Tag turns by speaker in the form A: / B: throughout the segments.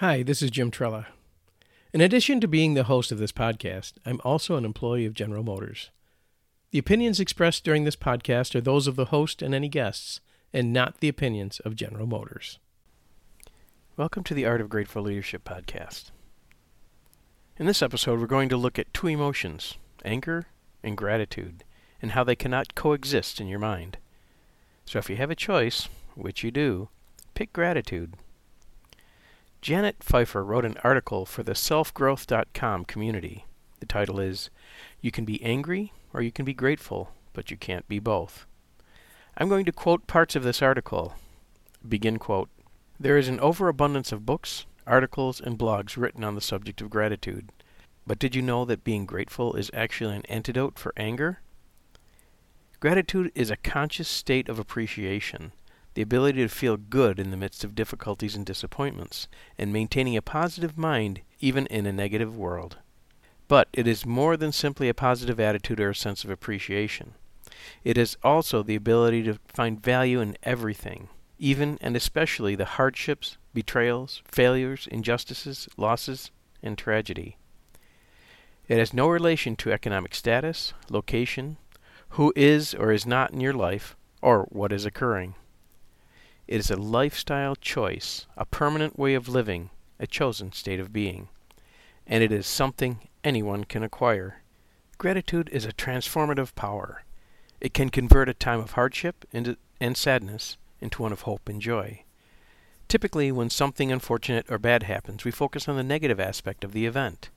A: Hi, this is Jim Trela. In addition to being the host of this podcast, I'm also an employee of General Motors. The opinions expressed during this podcast are those of the host and any guests, and not the opinions of General Motors. Welcome to the Art of Grateful Leadership podcast. In this episode, we're going to look at two emotions anger and gratitude, and how they cannot coexist in your mind. So if you have a choice, which you do, pick gratitude. Janet Pfeiffer wrote an article for the selfgrowth.com community. The title is You Can Be Angry or You Can Be Grateful, but You Can't Be Both. I'm going to quote parts of this article. Begin quote There is an overabundance of books, articles, and blogs written on the subject of gratitude. But did you know that being grateful is actually an antidote for anger? Gratitude is a conscious state of appreciation the ability to feel good in the midst of difficulties and disappointments, and maintaining a positive mind even in a negative world. But it is more than simply a positive attitude or a sense of appreciation. It is also the ability to find value in everything, even and especially the hardships, betrayals, failures, injustices, losses, and tragedy. It has no relation to economic status, location, who is or is not in your life, or what is occurring. It is a lifestyle choice, a permanent way of living, a chosen state of being. And it is something anyone can acquire. Gratitude is a transformative power. It can convert a time of hardship into, and sadness into one of hope and joy. Typically, when something unfortunate or bad happens, we focus on the negative aspect of the event.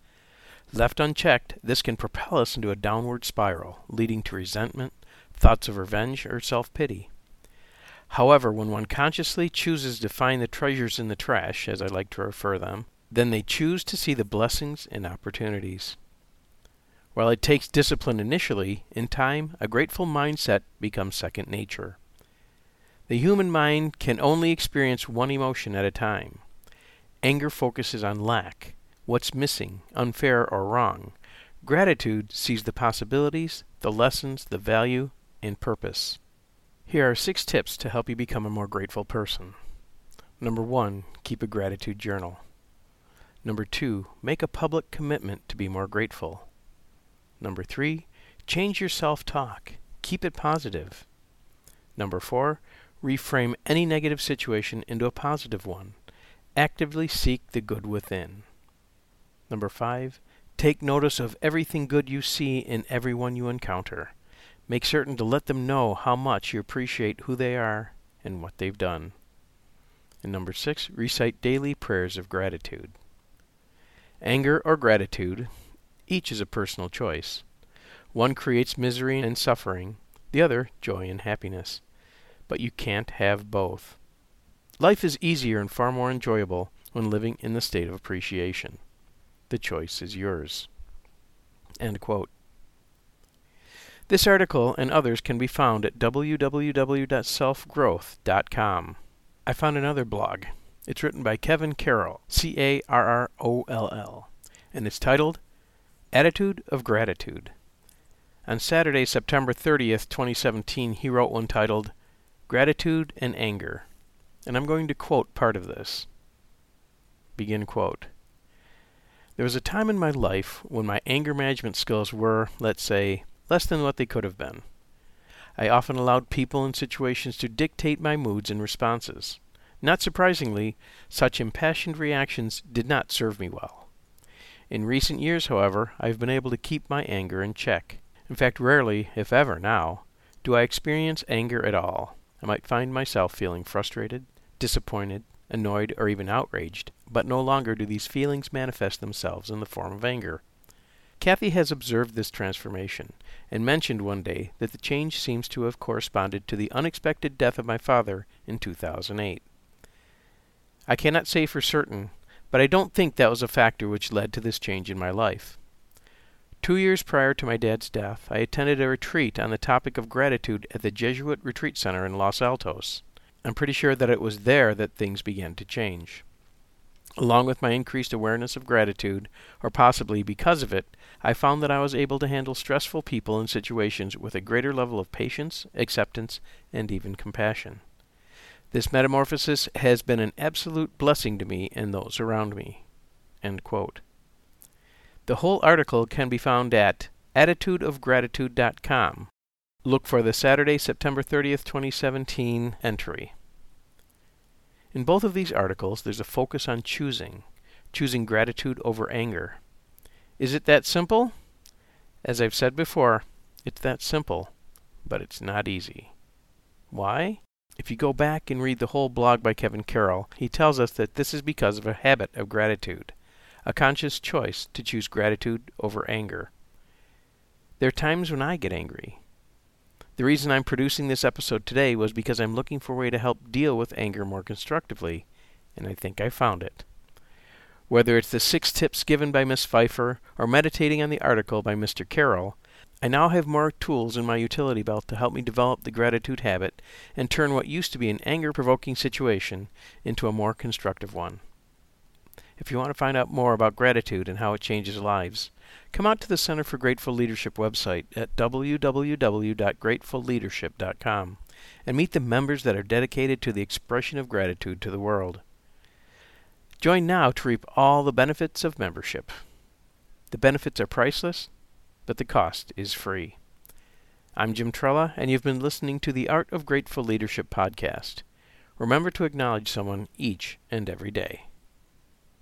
A: Left unchecked, this can propel us into a downward spiral, leading to resentment, thoughts of revenge, or self pity. However, when one consciously chooses to find the treasures in the trash, as I like to refer them, then they choose to see the blessings and opportunities. While it takes discipline initially, in time, a grateful mindset becomes second nature. The human mind can only experience one emotion at a time. Anger focuses on lack, what's missing, unfair, or wrong. Gratitude sees the possibilities, the lessons, the value, and purpose. Here are six tips to help you become a more grateful person. Number one, keep a gratitude journal. Number two, make a public commitment to be more grateful. Number three, change your self talk. Keep it positive. Number four, reframe any negative situation into a positive one. Actively seek the good within. Number five, take notice of everything good you see in everyone you encounter. Make certain to let them know how much you appreciate who they are and what they've done. And number six, recite daily prayers of gratitude. Anger or gratitude, each is a personal choice. One creates misery and suffering, the other joy and happiness. But you can't have both. Life is easier and far more enjoyable when living in the state of appreciation. The choice is yours. End quote. This article and others can be found at www.selfgrowth.com. I found another blog. It's written by Kevin Carroll, C A R R O L L, and it's titled Attitude of Gratitude. On Saturday, September 30th, 2017, he wrote one titled Gratitude and Anger. And I'm going to quote part of this. Begin quote. There was a time in my life when my anger management skills were, let's say, less than what they could have been. I often allowed people and situations to dictate my moods and responses. Not surprisingly, such impassioned reactions did not serve me well. In recent years, however, I have been able to keep my anger in check. In fact, rarely, if ever now, do I experience anger at all. I might find myself feeling frustrated, disappointed, annoyed, or even outraged, but no longer do these feelings manifest themselves in the form of anger. Kathy has observed this transformation, and mentioned one day that the change seems to have corresponded to the unexpected death of my father in 2008. I cannot say for certain, but I don't think that was a factor which led to this change in my life. Two years prior to my dad's death, I attended a retreat on the topic of gratitude at the Jesuit Retreat Center in Los Altos. I'm pretty sure that it was there that things began to change. Along with my increased awareness of gratitude, or possibly because of it, I found that I was able to handle stressful people and situations with a greater level of patience, acceptance, and even compassion. This metamorphosis has been an absolute blessing to me and those around me. The whole article can be found at attitudeofgratitude.com. Look for the Saturday, September 30th, 2017 entry. In both of these articles, there's a focus on choosing, choosing gratitude over anger. Is it that simple? As I've said before, it's that simple, but it's not easy. Why? If you go back and read the whole blog by Kevin Carroll, he tells us that this is because of a habit of gratitude, a conscious choice to choose gratitude over anger. There are times when I get angry. The reason I'm producing this episode today was because I'm looking for a way to help deal with anger more constructively, and I think I found it. Whether it's the six tips given by Miss Pfeiffer or meditating on the article by Mr. Carroll, I now have more tools in my utility belt to help me develop the gratitude habit and turn what used to be an anger provoking situation into a more constructive one. If you want to find out more about gratitude and how it changes lives, come out to the Center for Grateful Leadership website at www.gratefulleadership.com and meet the members that are dedicated to the expression of gratitude to the world. Join now to reap all the benefits of membership. The benefits are priceless but the cost is free. I'm Jim Trela, and you've been listening to the Art of Grateful Leadership podcast. Remember to acknowledge someone each and every day.